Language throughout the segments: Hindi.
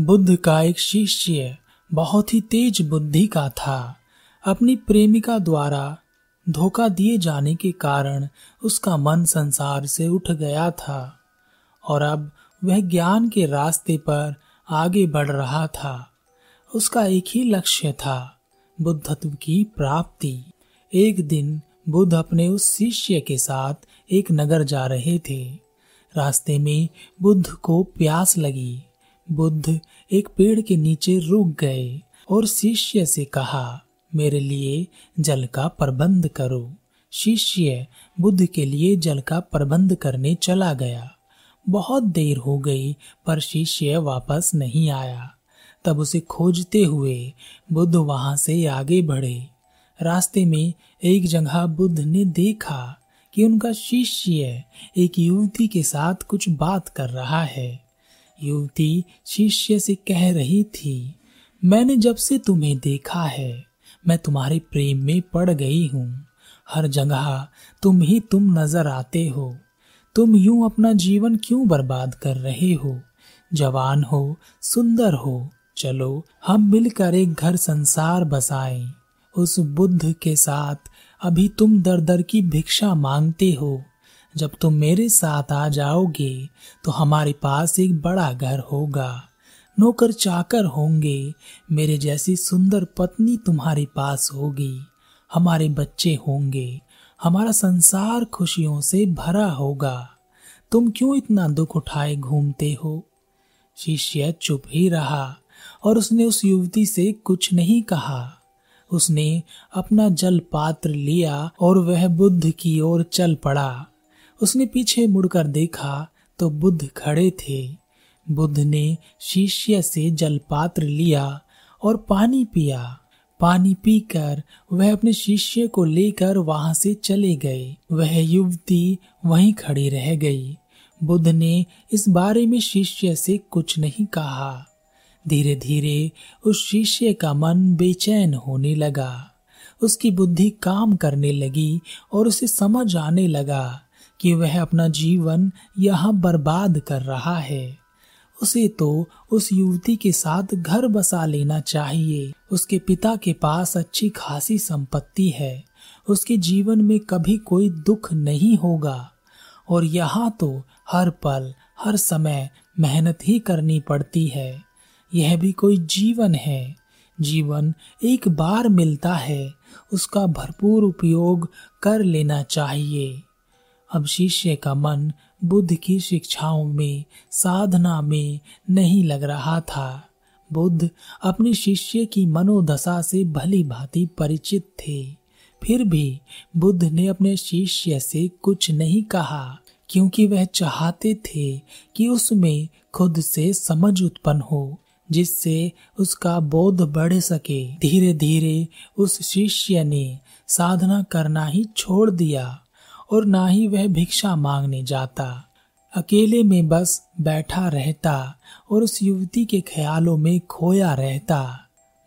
बुद्ध का एक शिष्य बहुत ही तेज बुद्धि का था। अपनी प्रेमिका द्वारा धोखा दिए जाने के कारण उसका मन संसार से उठ गया था और अब वह ज्ञान के रास्ते पर आगे बढ़ रहा था। उसका एक ही लक्ष्य था, बुद्धत्व की प्राप्ति। एक दिन बुद्ध अपने उस शिष्य के साथ एक नगर जा रहे थे। रास्ते में बुद्ध को प्यास लगी। बुद्ध एक पेड़ के नीचे रुक गए और शिष्य से कहा, मेरे लिए जल का प्रबंध करो। शिष्य बुद्ध के लिए जल का प्रबंध करने चला गया। बहुत देर हो गई, पर शिष्य वापस नहीं आया। तब उसे खोजते हुए बुद्ध वहाँ से आगे बढ़े। रास्ते में एक जगह बुद्ध ने देखा कि उनका शिष्य एक युवती के साथ कुछ बात कर रहा है। युवती शिष्य से कह रही थी, मैंने जब से तुम्हें देखा है, मैं तुम्हारे प्रेम में पड़ गई हूँ। हर जगह तुम ही तुम नज़र आते हो। तुम यूँ अपना जीवन क्यों बर्बाद कर रहे हो? जवान हो, सुंदर हो, चलो, हम मिलकर एक घर संसार बसाएँ। उस बुद्ध के साथ अभी तुम दर दर की भिक्षा मांगते हो। जब तुम मेरे साथ आ जाओगे तो हमारे पास एक बड़ा घर होगा। नौकर चाकर होंगे। मेरे जैसी सुंदर पत्नी तुम्हारे पास होगी। हमारे बच्चे होंगे। हमारा संसार खुशियों से भरा होगा। तुम क्यों इतना दुख उठाए घूमते हो? शिष्य चुप ही रहा और उसने उस युवती से कुछ नहीं कहा। उसने अपना जल पात्र लिया और वह बुद्ध की ओर चल पड़ा। उसने पीछे मुड़कर देखा तो बुद्ध खड़े थे। बुद्ध ने शिष्य से जल पात्र लिया और पानी पिया। पानी पीकर वह अपने शिष्य को लेकर वहाँ से चले गए। वह युवती वहीं खड़ी रह गई। बुद्ध ने इस बारे में शिष्य से कुछ नहीं कहा। धीरे धीरे उस शिष्य का मन बेचैन होने लगा। उसकी बुद्धि काम करने लगी और उसे समझ आने लगा। कि वह अपना जीवन यहाँ बर्बाद कर रहा है। उसे तो उस युवती के साथ घर बसा लेना चाहिए। उसके पिता के पास अच्छी खासी संपत्ति है। उसके जीवन में कभी कोई दुख नहीं होगा। और यहाँ तो हर पल, हर समय मेहनत ही करनी पड़ती है। यह भी कोई जीवन है। जीवन एक बार मिलता है। उसका भरपूर उपयोग कर लेना चाहिए। अब शिष्य का मन बुद्ध की शिक्षाओं में, साधना में नहीं लग रहा था। बुद्ध अपने शिष्य की मनोदशा से भली भांति परिचित थे। फिर भी बुद्ध ने अपने शिष्य से कुछ नहीं कहा, क्योंकि वह चाहते थे कि उसमें खुद से समझ उत्पन्न हो, जिससे उसका बोध बढ़ सके। धीरे धीरे उस शिष्य ने साधना करना ही छोड़ दिया। और ना ही वह भिक्षा मांगने जाता। अकेले में बस बैठा रहता और उस युवती के ख्यालों में खोया रहता।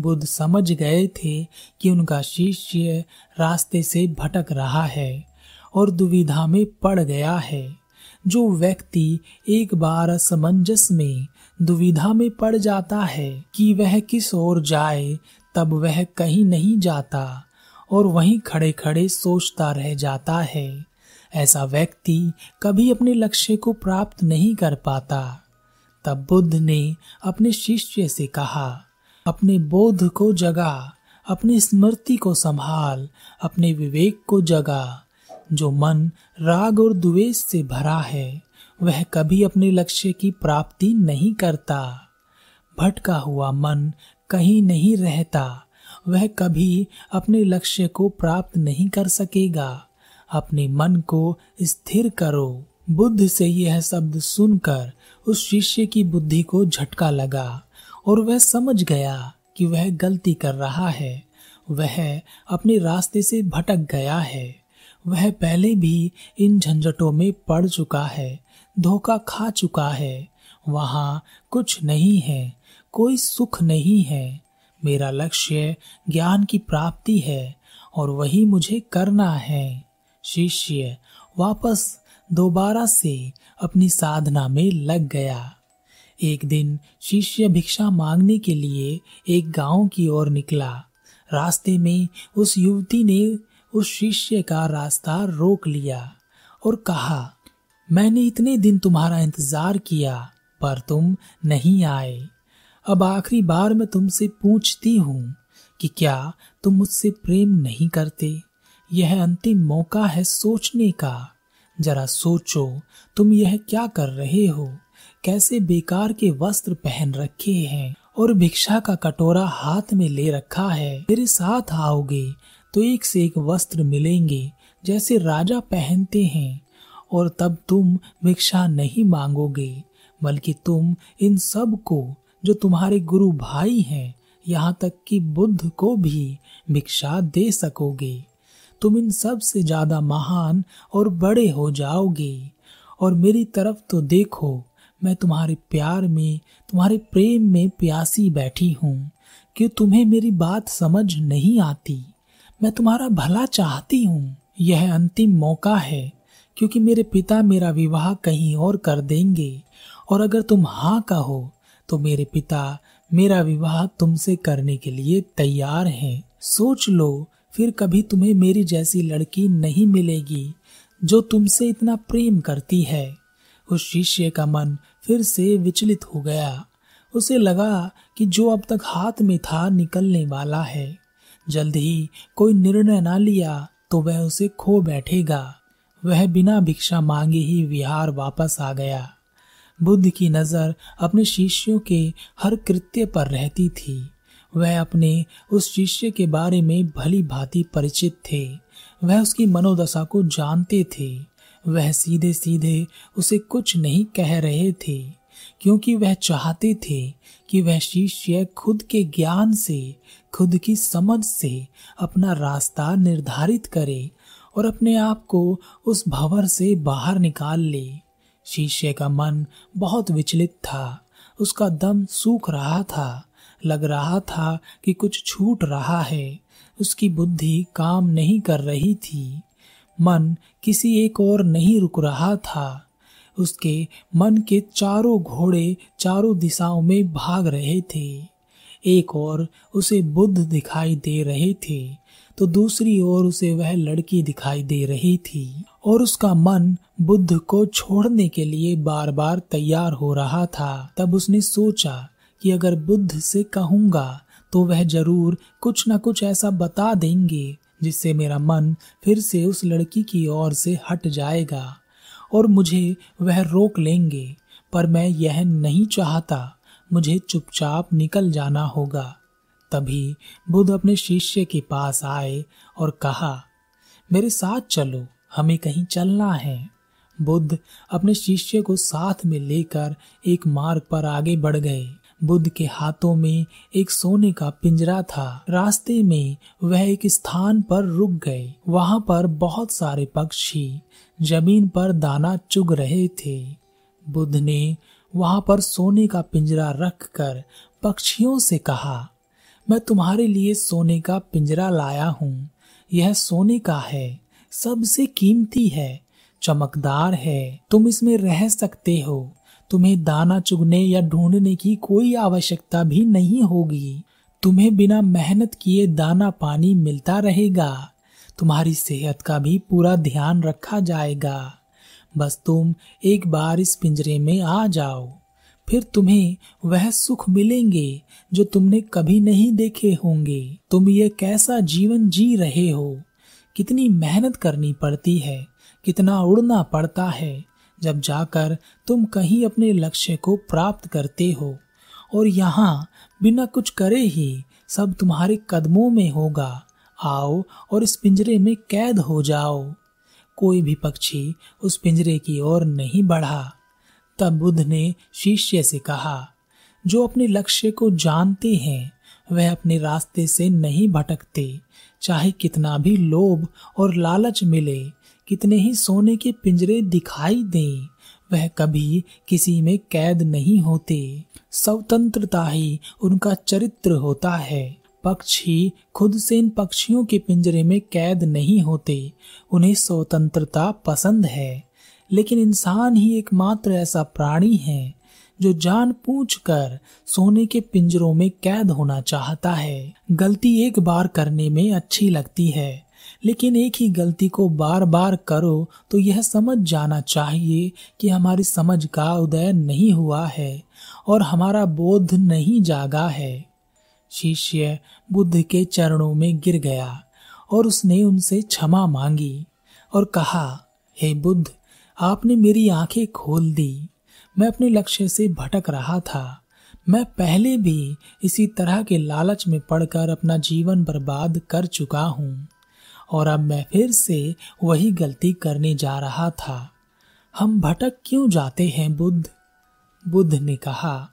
बुद्ध समझ गए थे कि उनका शिष्य रास्ते से भटक रहा है और दुविधा में पड़ गया है। जो व्यक्ति एक बार असमंजस में दुविधा में पड़ जाता है कि वह किस ओर जाए, तब वह कहीं नहीं जाता। और वहीं खड़े खड़े सोचता रह जाता है। ऐसा व्यक्ति कभी अपने लक्ष्य को प्राप्त नहीं कर पाता। तब बुद्ध ने अपने शिष्य से कहा, अपने बोध को जगा, अपनी स्मृति को संभाल, अपने विवेक को जगा। जो मन राग और द्वेष से भरा है, वह कभी अपने लक्ष्य की प्राप्ति नहीं करता। भटका हुआ मन कहीं नहीं रहता। वह कभी अपने लक्ष्य को प्राप्त नहीं कर सकेगा। अपने मन को स्थिर करो। बुद्ध से यह शब्द सुनकर उस शिष्य की बुद्धि को झटका लगा और वह समझ गया कि वह गलती कर रहा है। वह अपने रास्ते से भटक गया है। वह पहले भी इन झंझटों में पड़ चुका है, धोखा खा चुका है। वहाँ कुछ नहीं है, कोई सुख नहीं है। मेरा लक्ष्य ज्ञान की प्राप्ति है और वही मुझे करना है। शिष्य वापस दोबारा से अपनी साधना में लग गया। एक दिन शिष्य भिक्षा मांगने के लिए एक गाँव की ओर निकला। रास्ते में उस युवती ने उस शिष्य का रास्ता रोक लिया और कहा, मैंने इतने दिन तुम्हारा इंतज़ार किया, पर तुम नहीं आए। अब आखिरी बार मैं तुमसे पूछती हूँ कि क्या तुम मुझसे प्रेम नहीं करते? यह अंतिम मौका है सोचने का। जरा सोचो, तुम यह क्या कर रहे हो? कैसे बेकार के वस्त्र पहन रखे हैं? और भिक्षा का कटोरा हाथ में ले रखा है। मेरे साथ आओगे तो एक से एक वस्त्र मिलेंगे, जैसे राजा पहनते हैं। और तब तुम भिक्षा नहीं मांगोगे, बल्कि तुम इन सबको जो तुम्हारे गुरु भाई हैं, यहाँ तक कि बुद्ध को भी भिक्षा दे सकोगे। तुम इन सबसे ज़्यादा महान और बड़े हो जाओगे। और मेरी तरफ़ तो देखो, मैं तुम्हारे प्यार में, तुम्हारे प्रेम में प्यासी बैठी हूँ, कि तुम्हें मेरी बात समझ नहीं आती। मैं तुम्हारा भला चाहती हूँ, यह अंतिम मौका है, क्योंकि मेरे पिता मेरा विवाह कहीं और कर देंगे। और अगर तुम हाँ कहो तो मेरे पिता मेरा विवाह तुमसे करने के लिए तैयार हैं। सोच लो, फिर कभी तुम्हें मेरी जैसी लड़की नहीं मिलेगी जो तुमसे इतना प्रेम करती है। उस शिष्य का मन फिर से विचलित हो गया। उसे लगा कि जो अब तक हाथ में था निकलने वाला है। जल्द ही कोई निर्णय ना लिया तो वह उसे खो बैठेगा। वह बिना भिक्षा मांगे ही विहार वापस आ गया। बुद्ध की नज़र अपने शिष्यों के हर कृत्य पर रहती थी। वह अपने उस शिष्य के बारे में भली भांति परिचित थे। वह उसकी मनोदशा को जानते थे। वह सीधे सीधे उसे कुछ नहीं कह रहे थे, क्योंकि वह चाहते थे कि वह शिष्य खुद के ज्ञान से, खुद की समझ से अपना रास्ता निर्धारित करे और अपने आप को उस भवर से बाहर निकाल ले। शिष्य का मन बहुत विचलित था। उसका दम सूख रहा था। लग रहा था कि कुछ छूट रहा है। उसकी बुद्धि काम नहीं कर रही थी। मन किसी एक और नहीं रुक रहा था। उसके मन के चारों घोड़े चारों दिशाओं में भाग रहे थे। एक और उसे बुद्ध दिखाई दे रहे थे। तो दूसरी ओर उसे वह लड़की दिखाई दे रही थी। और उसका मन बुद्ध को छोड़ने के लिए बार बार तैयार हो रहा था। तब उसने सोचा कि अगर बुद्ध से कहूँगा तो वह ज़रूर कुछ न कुछ ऐसा बता देंगे, जिससे मेरा मन फिर से उस लड़की की ओर से हट जाएगा और मुझे वह रोक लेंगे। पर मैं यह नहीं चाहता, मुझे चुपचाप निकल जाना होगा। तभी बुद्ध अपने शिष्य के पास आए और कहा, मेरे साथ चलो हमें कहीं चलना है। बुद्ध अपने शिष्य को साथ में लेकर एक मार्ग पर आगे बढ़ गए। बुद्ध के हाथों में एक सोने का पिंजरा था। रास्ते में वह एक स्थान पर रुक गए। वहाँ पर बहुत सारे पक्षी ज़मीन पर दाना चुग रहे थे। बुद्ध ने वहाँ पर सोने का पिंजरा रखकर पक्षियों से कहा, मैं तुम्हारे लिए सोने का पिंजरा लाया हूँ। यह सोने का है। सबसे कीमती है, चमकदार है। तुम इसमें रह सकते हो। तुम्हें दाना चुगने या ढूँढने की कोई आवश्यकता भी नहीं होगी। तुम्हें बिना मेहनत किए दाना पानी मिलता रहेगा। तुम्हारी सेहत का भी पूरा ध्यान रखा जाएगा। बस तुम एक बार इस पिंजरे में आ जाओ। फिर तुम्हें वह सुख मिलेंगे जो तुमने कभी नहीं देखे होंगे। तुम ये कैसा जीवन जी रहे हो? कितनी मेहनत करनी पड़ती है, कितना उड़ना पड़ता है, जब जाकर तुम कहीं अपने लक्ष्य को प्राप्त करते हो। और यहाँ बिना कुछ करे ही सब तुम्हारे कदमों में होगा। आओ और इस पिंजरे में कैद हो जाओ। कोई भी पक्षी उस पिंजरे की ओर नहीं बढ़ा। तब बुद्ध ने शिष्य से कहा, जो अपने लक्ष्य को जानते हैं वह अपने रास्ते से नहीं भटकते। चाहे कितना भी लोभ और लालच मिले, कितने ही सोने के पिंजरे दिखाई दें, वह कभी किसी में कैद नहीं होते। स्वतंत्रता ही उनका चरित्र होता है। पक्षी खुद से इन पक्षियों के पिंजरे में कैद नहीं होते, उन्हें स्वतंत्रता पसंद है। लेकिन इंसान ही एकमात्र ऐसा प्राणी है जो जान पूछ कर सोने के पिंजरों में कैद होना चाहता है। गलती एक बार करने में अच्छी लगती है, लेकिन एक ही गलती को बार बार करो तो यह समझ जाना चाहिए कि हमारी समझ का उदय नहीं हुआ है और हमारा बोध नहीं जागा है। शिष्य बुद्ध के चरणों में गिर गया और उसने उनसे क्षमा मांगी और कहा, हे बुद्ध, आपने मेरी आँखें खोल दी। मैं अपने लक्ष्य से भटक रहा था। मैं पहले भी इसी तरह के लालच में पड़कर अपना जीवन बर्बाद कर चुका हूँ, और अब मैं फिर से वही गलती करने जा रहा था। हम भटक क्यों जाते हैं, बुद्ध? बुद्ध ने कहा,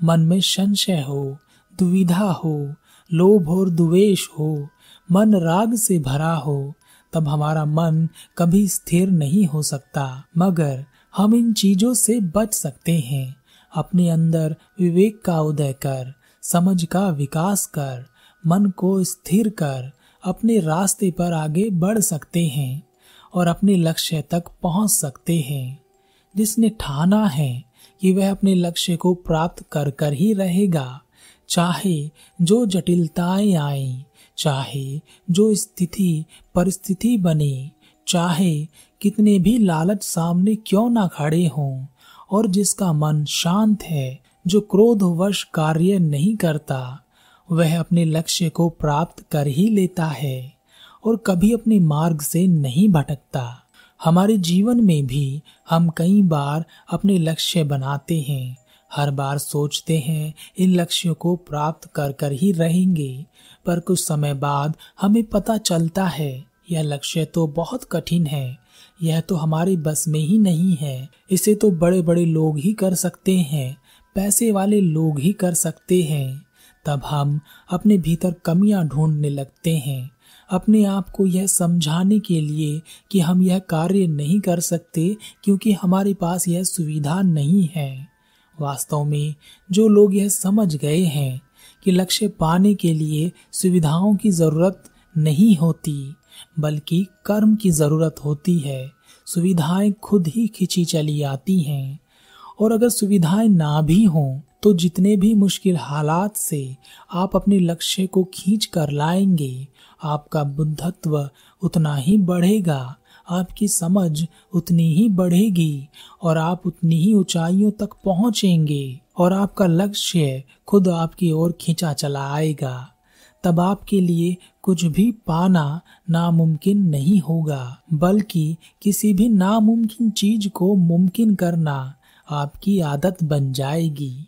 मन में संशय हो, दुविधा हो, लोभ और द्वेष हो, मन राग से भरा हो, तब हमारा मन कभी स्थिर नहीं हो सकता। मगर हम इन चीज़ों से बच सकते हैं। अपने अंदर विवेक का उदय कर, समझ का विकास कर, मन को स्थिर कर, अपने रास्ते पर आगे बढ़ सकते हैं और अपने लक्ष्य तक पहुँच सकते हैं। जिसने ठाना है कि वह अपने लक्ष्य को प्राप्त कर कर ही रहेगा। चाहे जो जटिलताएँ आए चाहे जो स्थिति, परिस्थिति बने, चाहे कितने भी लालच सामने क्यों ना खड़े हों, और जिसका मन शांत है, जो क्रोधवश कार्य नहीं करता, वह अपने लक्ष्य को प्राप्त कर ही लेता है, और कभी अपने मार्ग से नहीं भटकता। हमारे जीवन में भी हम कई बार अपने लक्ष्य बनाते हैं, हर बार सोचते हैं, इन लक्ष्यों को प्राप्त कर कर ही रहेंगे, पर कुछ समय बाद हमें पता चलता है, यह लक्ष्य तो बहुत कठिन है यह तो हमारी बस में ही नहीं है। इसे तो बड़े बड़े लोग ही कर सकते हैं। पैसे वाले लोग ही कर सकते हैं। तब हम अपने भीतर कमियाँ ढूँढने लगते हैं। अपने आप को यह समझाने के लिए कि हम यह कार्य नहीं कर सकते क्योंकि हमारे पास यह सुविधा नहीं है। वास्तव में जो लोग यह समझ गए हैं कि लक्ष्य पाने के लिए सुविधाओं की ज़रूरत नहीं होती बल्कि कर्म की ज़रूरत होती है, सुविधाएँ खुद ही खिंची चली आती हैं। और अगर सुविधाएँ ना भी हों तो जितने भी मुश्किल हालात से आप अपने लक्ष्य को खींच कर लाएँगे, आपका बुद्धत्व उतना ही बढ़ेगा, आपकी समझ उतनी ही बढ़ेगी, और आप उतनी ही ऊंचाइयों तक पहुँचेंगे, और आपका लक्ष्य खुद आपकी ओर खींचा चला आएगा। तब आपके लिए कुछ भी पाना नामुमकिन नहीं होगा, बल्कि किसी भी नामुमकिन चीज़ को मुमकिन करना आपकी आदत बन जाएगी।